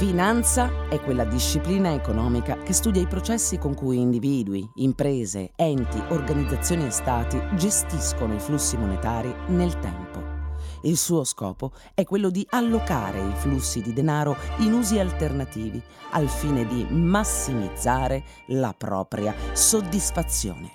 Finanza è quella disciplina economica che studia i processi con cui individui, imprese, enti, organizzazioni e stati gestiscono i flussi monetari nel tempo. Il suo scopo è quello di allocare i flussi di denaro in usi alternativi al fine di massimizzare la propria soddisfazione.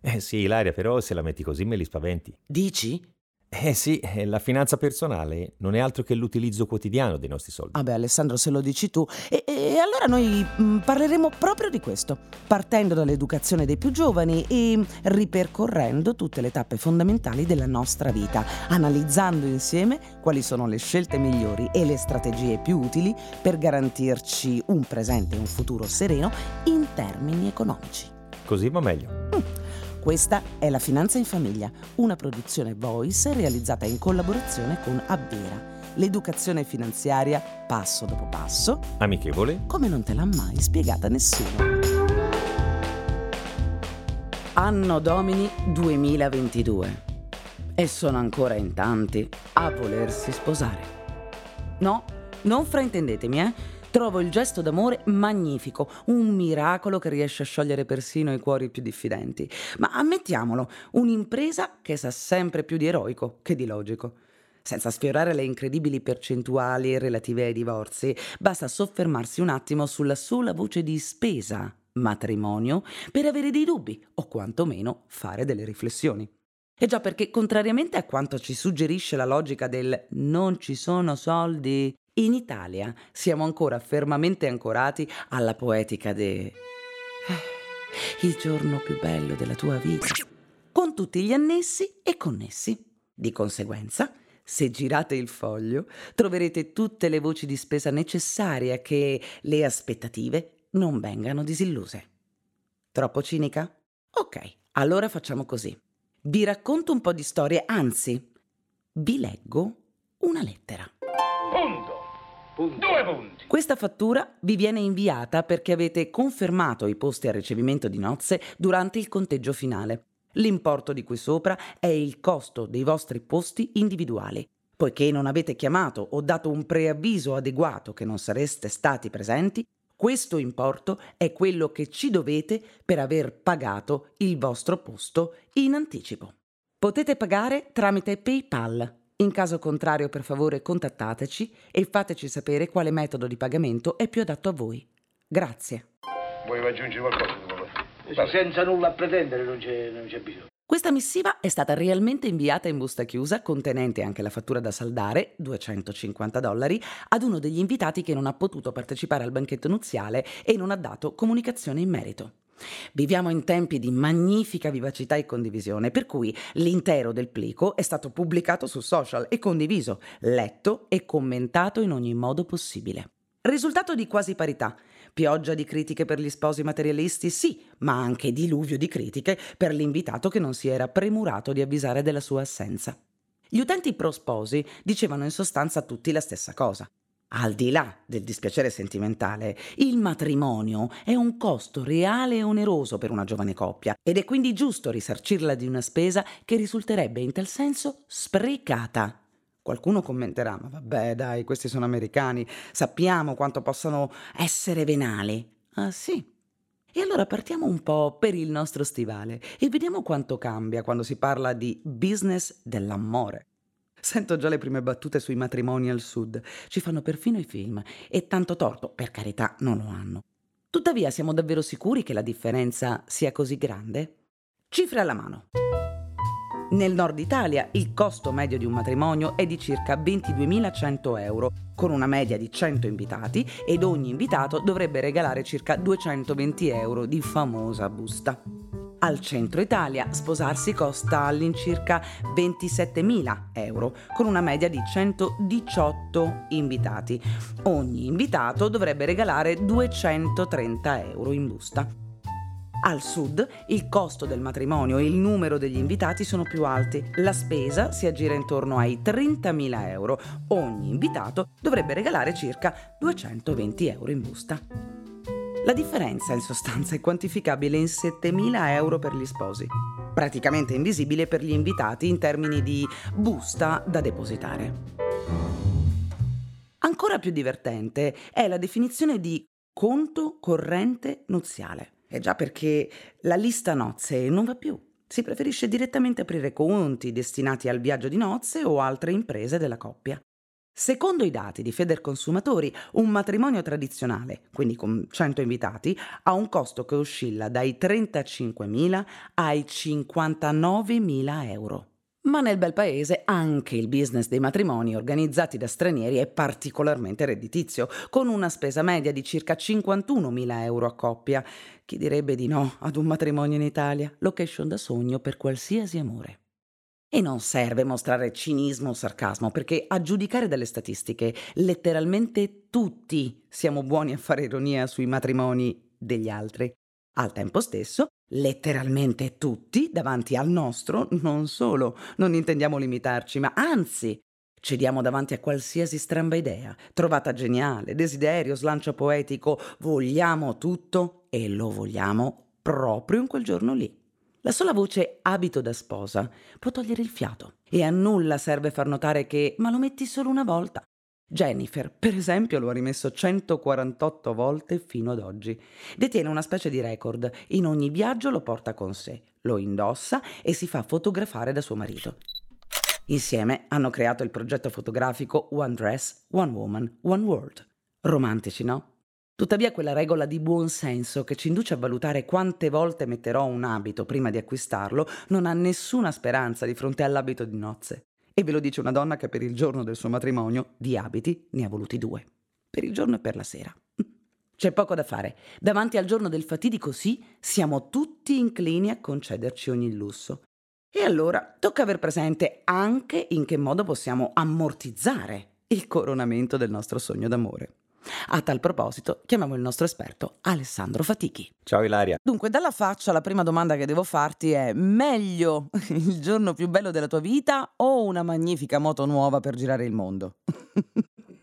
Eh sì, Ilaria, però se la metti così me li spaventi. Dici? Eh sì, eh, la finanza personale non è altro che l'utilizzo quotidiano dei nostri soldi. Vabbè Alessandro, se lo dici tu. E, e allora noi mh, mm, parleremo proprio di questo, partendo dall'educazione dei più giovani e ripercorrendo tutte le tappe fondamentali della nostra vita, analizzando insieme quali sono le scelte migliori e le strategie più utili per garantirci un presente e un futuro sereno in termini economici. Così va meglio. Mm. Questa è La Finanza in Famiglia, una produzione Voice realizzata in collaborazione con Avvera. L'educazione finanziaria passo dopo passo, amichevole, come non te l'ha mai spiegata nessuno. Anno Domini 2022. E sono ancora in tanti a volersi sposare. No, non fraintendetemi, eh? Trovo il gesto d'amore magnifico, un miracolo che riesce a sciogliere persino i cuori più diffidenti. Ma ammettiamolo, un'impresa che sa sempre più di eroico che di logico. Senza sfiorare le incredibili percentuali relative ai divorzi, basta soffermarsi un attimo sulla sola voce di spesa matrimonio per avere dei dubbi o quantomeno fare delle riflessioni. E già perché, contrariamente a quanto ci suggerisce la logica del non ci sono soldi, in Italia siamo ancora fermamente ancorati alla poetica de... Il giorno più bello della tua vita, con tutti gli annessi e connessi. Di conseguenza, se girate il foglio, troverete tutte le voci di spesa necessarie a che le aspettative non vengano disilluse. Troppo cinica? Ok, allora facciamo così. Vi racconto un po' di storie, anzi, vi leggo una lettera. Punto. Due punti. Questa fattura vi viene inviata perché avete confermato i posti a ricevimento di nozze durante il conteggio finale. L'importo di qui sopra è il costo dei vostri posti individuali. Poiché non avete chiamato o dato un preavviso adeguato che non sareste stati presenti, questo importo è quello che ci dovete per aver pagato il vostro posto in anticipo. Potete pagare tramite PayPal in caso contrario, per favore, contattateci e fateci sapere quale metodo di pagamento è più adatto a voi. Grazie. Vuoi aggiungere qualcosa? Ma senza nulla a pretendere non c'è, non c'è bisogno. Questa missiva è stata realmente inviata in busta chiusa, contenente anche la fattura da saldare, 250 dollari, ad uno degli invitati che non ha potuto partecipare al banchetto nuziale e non ha dato comunicazione in merito. Viviamo in tempi di magnifica vivacità e condivisione, per cui l'intero del plico è stato pubblicato su social e condiviso, letto e commentato in ogni modo possibile. Risultato di quasi parità. Pioggia di critiche per gli sposi materialisti, sì, ma anche diluvio di critiche per l'invitato che non si era premurato di avvisare della sua assenza. Gli utenti pro sposi dicevano in sostanza tutti la stessa cosa. Al di là del dispiacere sentimentale, il matrimonio è un costo reale e oneroso per una giovane coppia ed è quindi giusto risarcirla di una spesa che risulterebbe in tal senso sprecata. Qualcuno commenterà, ma vabbè dai, questi sono americani, sappiamo quanto possano essere venali. Ah sì. E allora partiamo un po' per il nostro stivale e vediamo quanto cambia quando si parla di business dell'amore. Sento già le prime battute sui matrimoni al sud. Ci fanno perfino i film. E tanto torto, per carità, non lo hanno. Tuttavia, siamo davvero sicuri che la differenza sia così grande? Cifre alla mano. Nel nord Italia il costo medio di un matrimonio è di circa 22.100 euro, con una media di 100 invitati ed ogni invitato dovrebbe regalare circa 220 euro di famosa busta. Al centro Italia sposarsi costa all'incirca 27.000 euro, con una media di 118 invitati. Ogni invitato dovrebbe regalare 230 euro in busta. Al sud il costo del matrimonio e il numero degli invitati sono più alti. La spesa si aggira intorno ai 30.000 euro. Ogni invitato dovrebbe regalare circa 220 euro in busta. La differenza in sostanza è quantificabile in 7.000 euro per gli sposi, praticamente invisibile per gli invitati in termini di busta da depositare. Ancora più divertente è la definizione di conto corrente nuziale. È già perché la lista nozze non va più. Si preferisce direttamente aprire conti destinati al viaggio di nozze o altre imprese della coppia. Secondo i dati di Federconsumatori, un matrimonio tradizionale, quindi con 100 invitati, ha un costo che oscilla dai 35.000 ai 59.000 euro. Ma nel bel paese anche il business dei matrimoni organizzati da stranieri è particolarmente redditizio, con una spesa media di circa 51.000 euro a coppia. Chi direbbe di no ad un matrimonio in Italia? Location da sogno per qualsiasi amore. E non serve mostrare cinismo o sarcasmo, perché a giudicare dalle statistiche, letteralmente tutti siamo buoni a fare ironia sui matrimoni degli altri. Al tempo stesso, letteralmente tutti davanti al nostro non solo non intendiamo limitarci, ma anzi cediamo davanti a qualsiasi stramba idea, trovata geniale, desiderio, slancio poetico, vogliamo tutto e lo vogliamo proprio in quel giorno lì. La sola voce abito da sposa può togliere il fiato e a nulla serve far notare che ma lo metti solo una volta, Jennifer, per esempio, lo ha rimesso 148 volte fino ad oggi. Detiene una specie di record. In ogni viaggio lo porta con sé, lo indossa e si fa fotografare da suo marito. Insieme hanno creato il progetto fotografico One Dress, One Woman, One World. Romantici, no? Tuttavia quella regola di buon senso che ci induce a valutare quante volte metterò un abito prima di acquistarlo non ha nessuna speranza di fronte all'abito di nozze. E ve lo dice una donna che per il giorno del suo matrimonio di abiti ne ha voluti due. Per il giorno e per la sera. C'è poco da fare. Davanti al giorno del fatidico sì, siamo tutti inclini a concederci ogni lusso. E allora tocca aver presente anche in che modo possiamo ammortizzare il coronamento del nostro sogno d'amore. A tal proposito, chiamiamo il nostro esperto Alessandro Fatichi. Ciao Ilaria. Dunque, dalla faccia la prima domanda che devo farti è: meglio il giorno più bello della tua vita o una magnifica moto nuova per girare il mondo?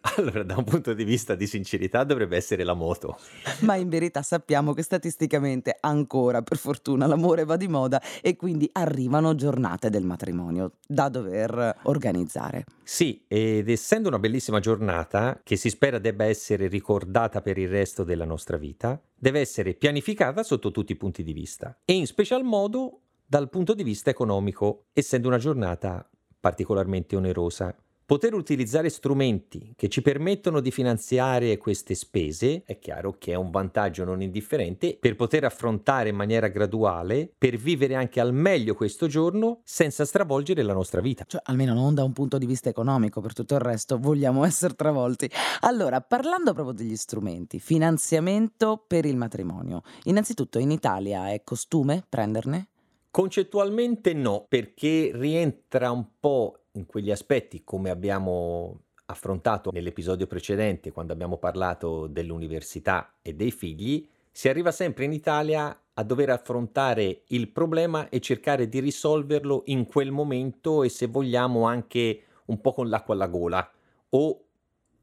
Allora, da un punto di vista di sincerità dovrebbe essere la moto. Ma in verità sappiamo che statisticamente ancora, per fortuna, l'amore va di moda e quindi arrivano giornate del matrimonio da dover organizzare. Sì, ed essendo una bellissima giornata che si spera debba essere ricordata per il resto della nostra vita, deve essere pianificata sotto tutti i punti di vista e in special modo dal punto di vista economico, essendo una giornata particolarmente onerosa. Poter utilizzare strumenti che ci permettono di finanziare queste spese è chiaro che è un vantaggio non indifferente per poter affrontare in maniera graduale, per vivere anche al meglio questo giorno senza stravolgere la nostra vita. Cioè, almeno non da un punto di vista economico, per tutto il resto vogliamo essere travolti. Allora, parlando proprio degli strumenti, finanziamento per il matrimonio. Innanzitutto in Italia è costume prenderne? Concettualmente no, perché rientra un po' in quegli aspetti come abbiamo affrontato nell'episodio precedente quando abbiamo parlato dell'università e dei figli, si arriva sempre in Italia a dover affrontare il problema e cercare di risolverlo in quel momento e se vogliamo anche un po' con l'acqua alla gola o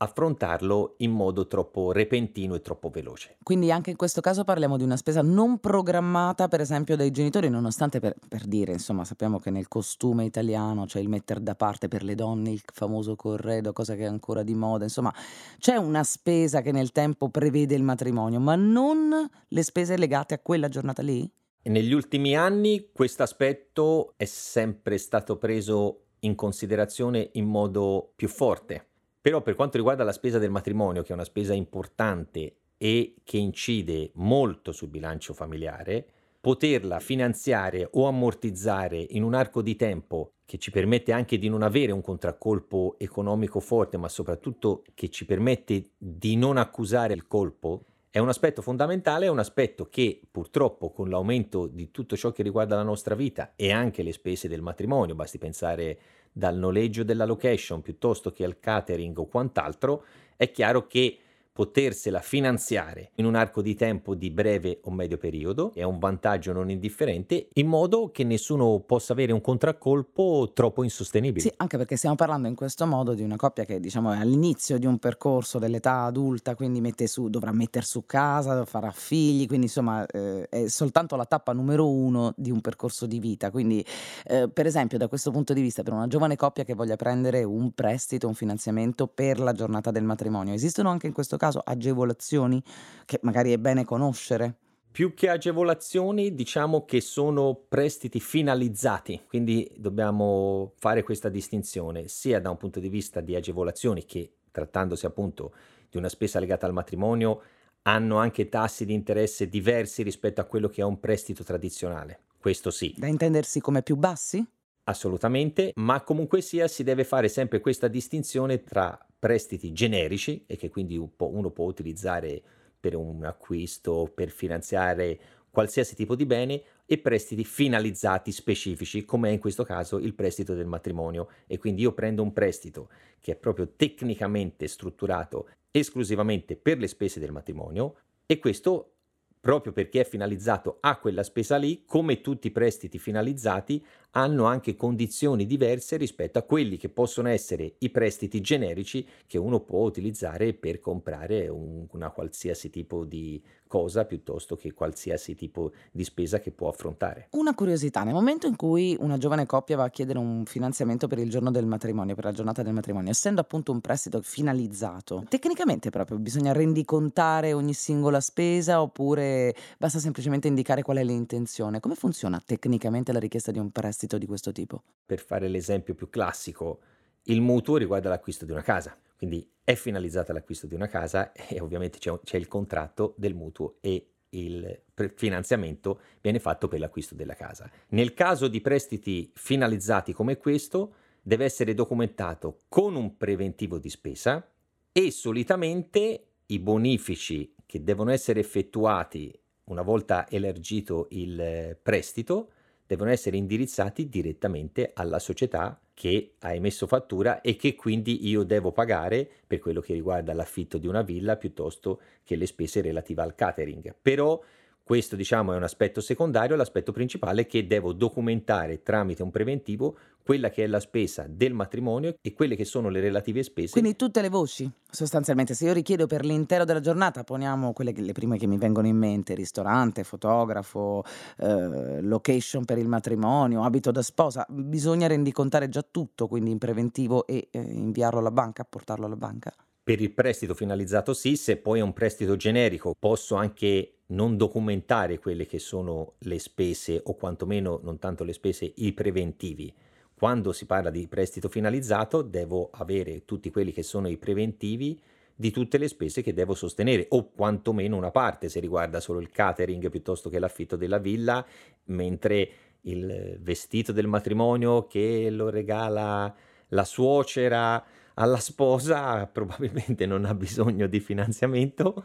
affrontarlo in modo troppo repentino e troppo veloce. Quindi anche in questo caso parliamo di una spesa non programmata, per esempio, dai genitori, nonostante per, per dire, insomma, sappiamo che nel costume italiano c'è il mettere da parte per le donne il famoso corredo, cosa che è ancora di moda, insomma, c'è una spesa che nel tempo prevede il matrimonio, ma non le spese legate a quella giornata lì? Negli ultimi anni questo aspetto è sempre stato preso in considerazione in modo più forte però per quanto riguarda la spesa del matrimonio, che è una spesa importante e che incide molto sul bilancio familiare, poterla finanziare o ammortizzare in un arco di tempo che ci permette anche di non avere un contraccolpo economico forte, ma soprattutto che ci permette di non accusare il colpo, è un aspetto fondamentale, è un aspetto che purtroppo con l'aumento di tutto ciò che riguarda la nostra vita e anche le spese del matrimonio, basti pensare dal noleggio della location piuttosto che al catering o quant'altro, è chiaro che potersela finanziare in un arco di tempo di breve o medio periodo, è un vantaggio non indifferente, in modo che nessuno possa avere un contraccolpo troppo insostenibile. Sì, anche perché stiamo parlando in questo modo di una coppia che diciamo è all'inizio di un percorso dell'età adulta, quindi mette su, dovrà mettere su casa, farà figli, quindi insomma eh, è soltanto la tappa numero uno di un percorso di vita. Quindi eh, per esempio da questo punto di vista per una giovane coppia che voglia prendere un prestito, un finanziamento per la giornata del matrimonio, esistono anche in questo caso caso agevolazioni che magari è bene conoscere? Più che agevolazioni, diciamo che sono prestiti finalizzati, quindi dobbiamo fare questa distinzione sia da un punto di vista di agevolazioni che, trattandosi appunto di una spesa legata al matrimonio, hanno anche tassi di interesse diversi rispetto a quello che è un prestito tradizionale. Questo sì. Da intendersi come più bassi? Assolutamente, ma comunque sia si deve fare sempre questa distinzione tra prestiti generici e che quindi uno può utilizzare per un acquisto, per finanziare qualsiasi tipo di bene e prestiti finalizzati specifici, come è in questo caso il prestito del matrimonio. E quindi io prendo un prestito che è proprio tecnicamente strutturato esclusivamente per le spese del matrimonio e questo proprio perché è finalizzato a quella spesa lì, come tutti i prestiti finalizzati, hanno anche condizioni diverse rispetto a quelli che possono essere i prestiti generici che uno può utilizzare per comprare un, una qualsiasi tipo di cosa piuttosto che qualsiasi tipo di spesa che può affrontare. Una curiosità, nel momento in cui una giovane coppia va a chiedere un finanziamento per il giorno del matrimonio, per la giornata del matrimonio, essendo appunto un prestito finalizzato, tecnicamente proprio bisogna rendicontare ogni singola spesa oppure basta semplicemente indicare qual è l'intenzione? Come funziona tecnicamente la richiesta di un prestito? di questo tipo? Per fare l'esempio più classico, il mutuo riguarda l'acquisto di una casa, quindi è finalizzata all'acquisto di una casa e ovviamente c'è, c'è il contratto del mutuo e il finanziamento viene fatto per l'acquisto della casa. Nel caso di prestiti finalizzati come questo, deve essere documentato con un preventivo di spesa e solitamente i bonifici che devono essere effettuati una volta elargito il prestito devono essere indirizzati direttamente alla società che ha emesso fattura e che quindi io devo pagare per quello che riguarda l'affitto di una villa piuttosto che le spese relative al catering. Però questo diciamo è un aspetto secondario, l'aspetto principale è che devo documentare tramite un preventivo quella che è la spesa del matrimonio e quelle che sono le relative spese. Quindi tutte le voci, sostanzialmente. Se io richiedo per l'intero della giornata, poniamo quelle che, le prime che mi vengono in mente, ristorante, fotografo, eh, location per il matrimonio, abito da sposa, bisogna rendicontare già tutto, quindi in preventivo e eh, inviarlo alla banca, portarlo alla banca. Per il prestito finalizzato sì, se poi è un prestito generico posso anche non documentare quelle che sono le spese o quantomeno non tanto le spese, i preventivi. Quando si parla di prestito finalizzato devo avere tutti quelli che sono i preventivi di tutte le spese che devo sostenere o quantomeno una parte se riguarda solo il catering piuttosto che l'affitto della villa, mentre il vestito del matrimonio che lo regala la suocera alla sposa probabilmente non ha bisogno di finanziamento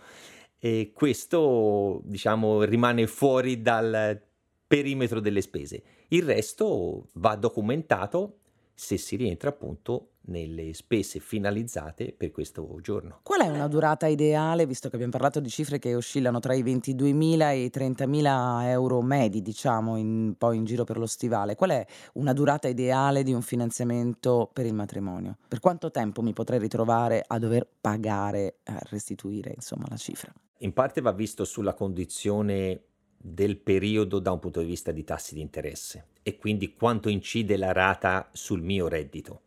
e questo diciamo rimane fuori dal perimetro delle spese. Il resto va documentato se si rientra appunto nelle spese finalizzate per questo giorno. Qual è una durata ideale, visto che abbiamo parlato di cifre che oscillano tra i 22.000 e i 30.000 euro medi, diciamo, in, poi in giro per lo stivale? Qual è una durata ideale di un finanziamento per il matrimonio? Per quanto tempo mi potrei ritrovare a dover pagare, a restituire, insomma, la cifra? In parte va visto sulla condizione del periodo da un punto di vista di tassi di interesse e quindi quanto incide la rata sul mio reddito.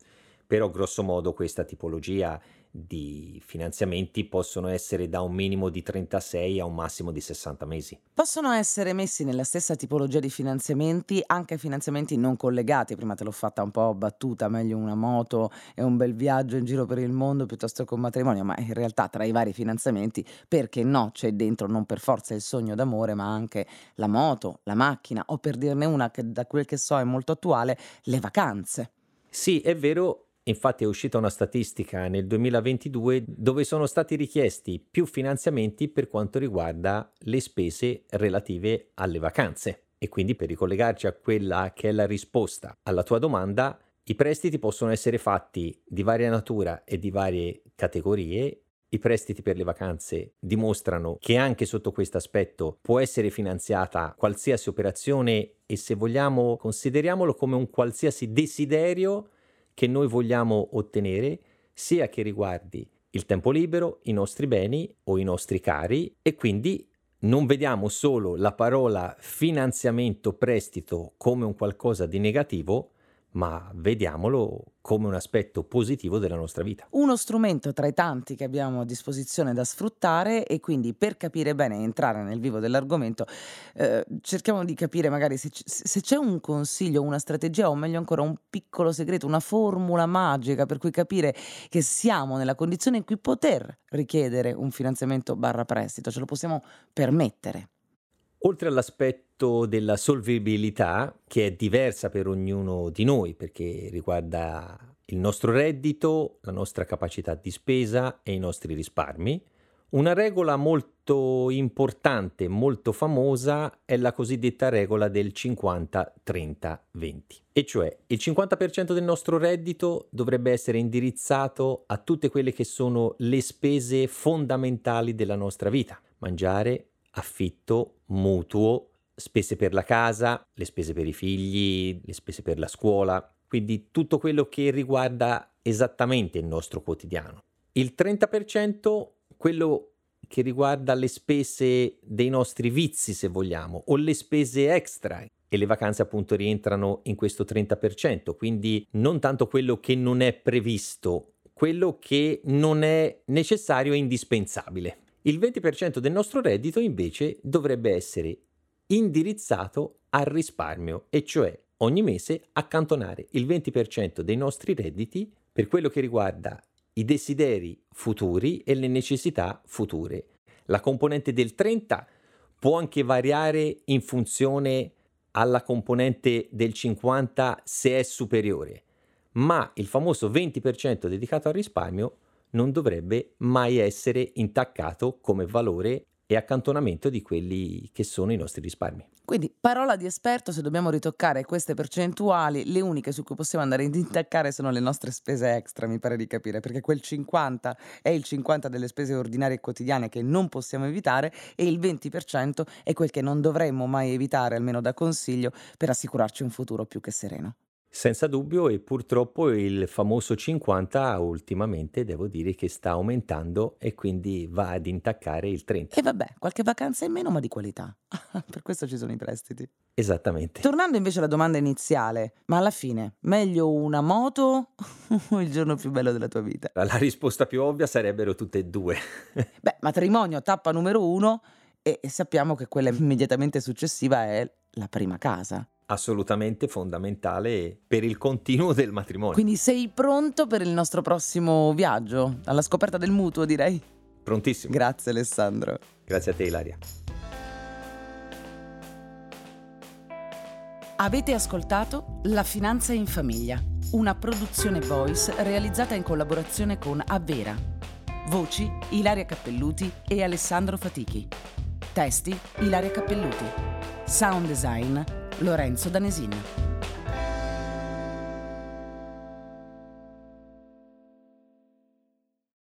Però grosso modo questa tipologia di finanziamenti possono essere da un minimo di 36 a un massimo di 60 mesi. Possono essere messi nella stessa tipologia di finanziamenti anche finanziamenti non collegati, prima te l'ho fatta un po' battuta, meglio una moto e un bel viaggio in giro per il mondo piuttosto che un matrimonio, ma in realtà tra i vari finanziamenti, perché no, c'è dentro non per forza il sogno d'amore, ma anche la moto, la macchina o per dirne una che da quel che so è molto attuale, le vacanze. Sì, è vero, Infatti è uscita una statistica nel 2022 dove sono stati richiesti più finanziamenti per quanto riguarda le spese relative alle vacanze. E quindi per ricollegarci a quella che è la risposta alla tua domanda, i prestiti possono essere fatti di varia natura e di varie categorie I prestiti per le vacanze dimostrano che anche sotto questo aspetto può essere finanziata qualsiasi operazione e se vogliamo consideriamolo come un qualsiasi desiderio che noi vogliamo ottenere, sia che riguardi il tempo libero, i nostri beni o i nostri cari. E quindi non vediamo solo la parola finanziamento, prestito come un qualcosa di negativo, ma vediamolo come un aspetto positivo della nostra vita. Uno strumento tra i tanti che abbiamo a disposizione da sfruttare e quindi per capire bene e entrare nel vivo dell'argomento eh, cerchiamo di capire magari se, c- se c'è un consiglio, una strategia o meglio ancora un piccolo segreto, una formula magica per cui capire che siamo nella condizione in cui poter richiedere un finanziamento barra prestito, ce lo possiamo permettere. Oltre all'aspetto della solvibilità, che è diversa per ognuno di noi perché riguarda il nostro reddito, la nostra capacità di spesa e i nostri risparmi, una regola molto importante, molto famosa è la cosiddetta regola del 50-30-20, e cioè il 50% del nostro reddito dovrebbe essere indirizzato a tutte quelle che sono le spese fondamentali della nostra vita, mangiare, affitto, mutuo, spese per la casa, le spese per i figli, le spese per la scuola, quindi tutto quello che riguarda esattamente il nostro quotidiano. Il 30% quello che riguarda le spese dei nostri vizi, se vogliamo, o le spese extra. E le vacanze appunto rientrano in questo 30%, quindi non tanto quello che non è previsto, quello che non è necessario e indispensabile. Il 20% del nostro reddito invece dovrebbe essere indirizzato al risparmio, e cioè ogni mese accantonare il 20% dei nostri redditi per quello che riguarda i desideri futuri e le necessità future. La componente del 30 può anche variare in funzione alla componente del 50 se è superiore, ma il famoso 20% dedicato al risparmio non dovrebbe mai essere intaccato come valore e accantonamento di quelli che sono i nostri risparmi. Quindi, parola di esperto, se dobbiamo ritoccare queste percentuali, le uniche su cui possiamo andare ad intaccare sono le nostre spese extra, mi pare di capire, perché quel 50 è il 50 delle spese ordinarie e quotidiane che non possiamo evitare e il 20% è quel che non dovremmo mai evitare, almeno da consiglio, per assicurarci un futuro più che sereno. Senza dubbio e purtroppo il famoso 50 ultimamente devo dire che sta aumentando e quindi va ad intaccare il 30. E vabbè, qualche vacanza in meno ma di qualità. per questo ci sono i prestiti. Esattamente. Tornando invece alla domanda iniziale, ma alla fine, meglio una moto o il giorno più bello della tua vita? La risposta più ovvia sarebbero tutte e due. Beh, matrimonio tappa numero uno e sappiamo che quella immediatamente successiva è la prima casa assolutamente fondamentale per il continuo del matrimonio. Quindi sei pronto per il nostro prossimo viaggio? Alla scoperta del mutuo, direi? Prontissimo. Grazie Alessandro. Grazie a te Ilaria. Avete ascoltato La Finanza in Famiglia, una produzione voice realizzata in collaborazione con Avvera. Voci Ilaria Cappelluti e Alessandro Fatichi. Testi Ilaria Cappelluti. Sound design Lorenzo Danesini.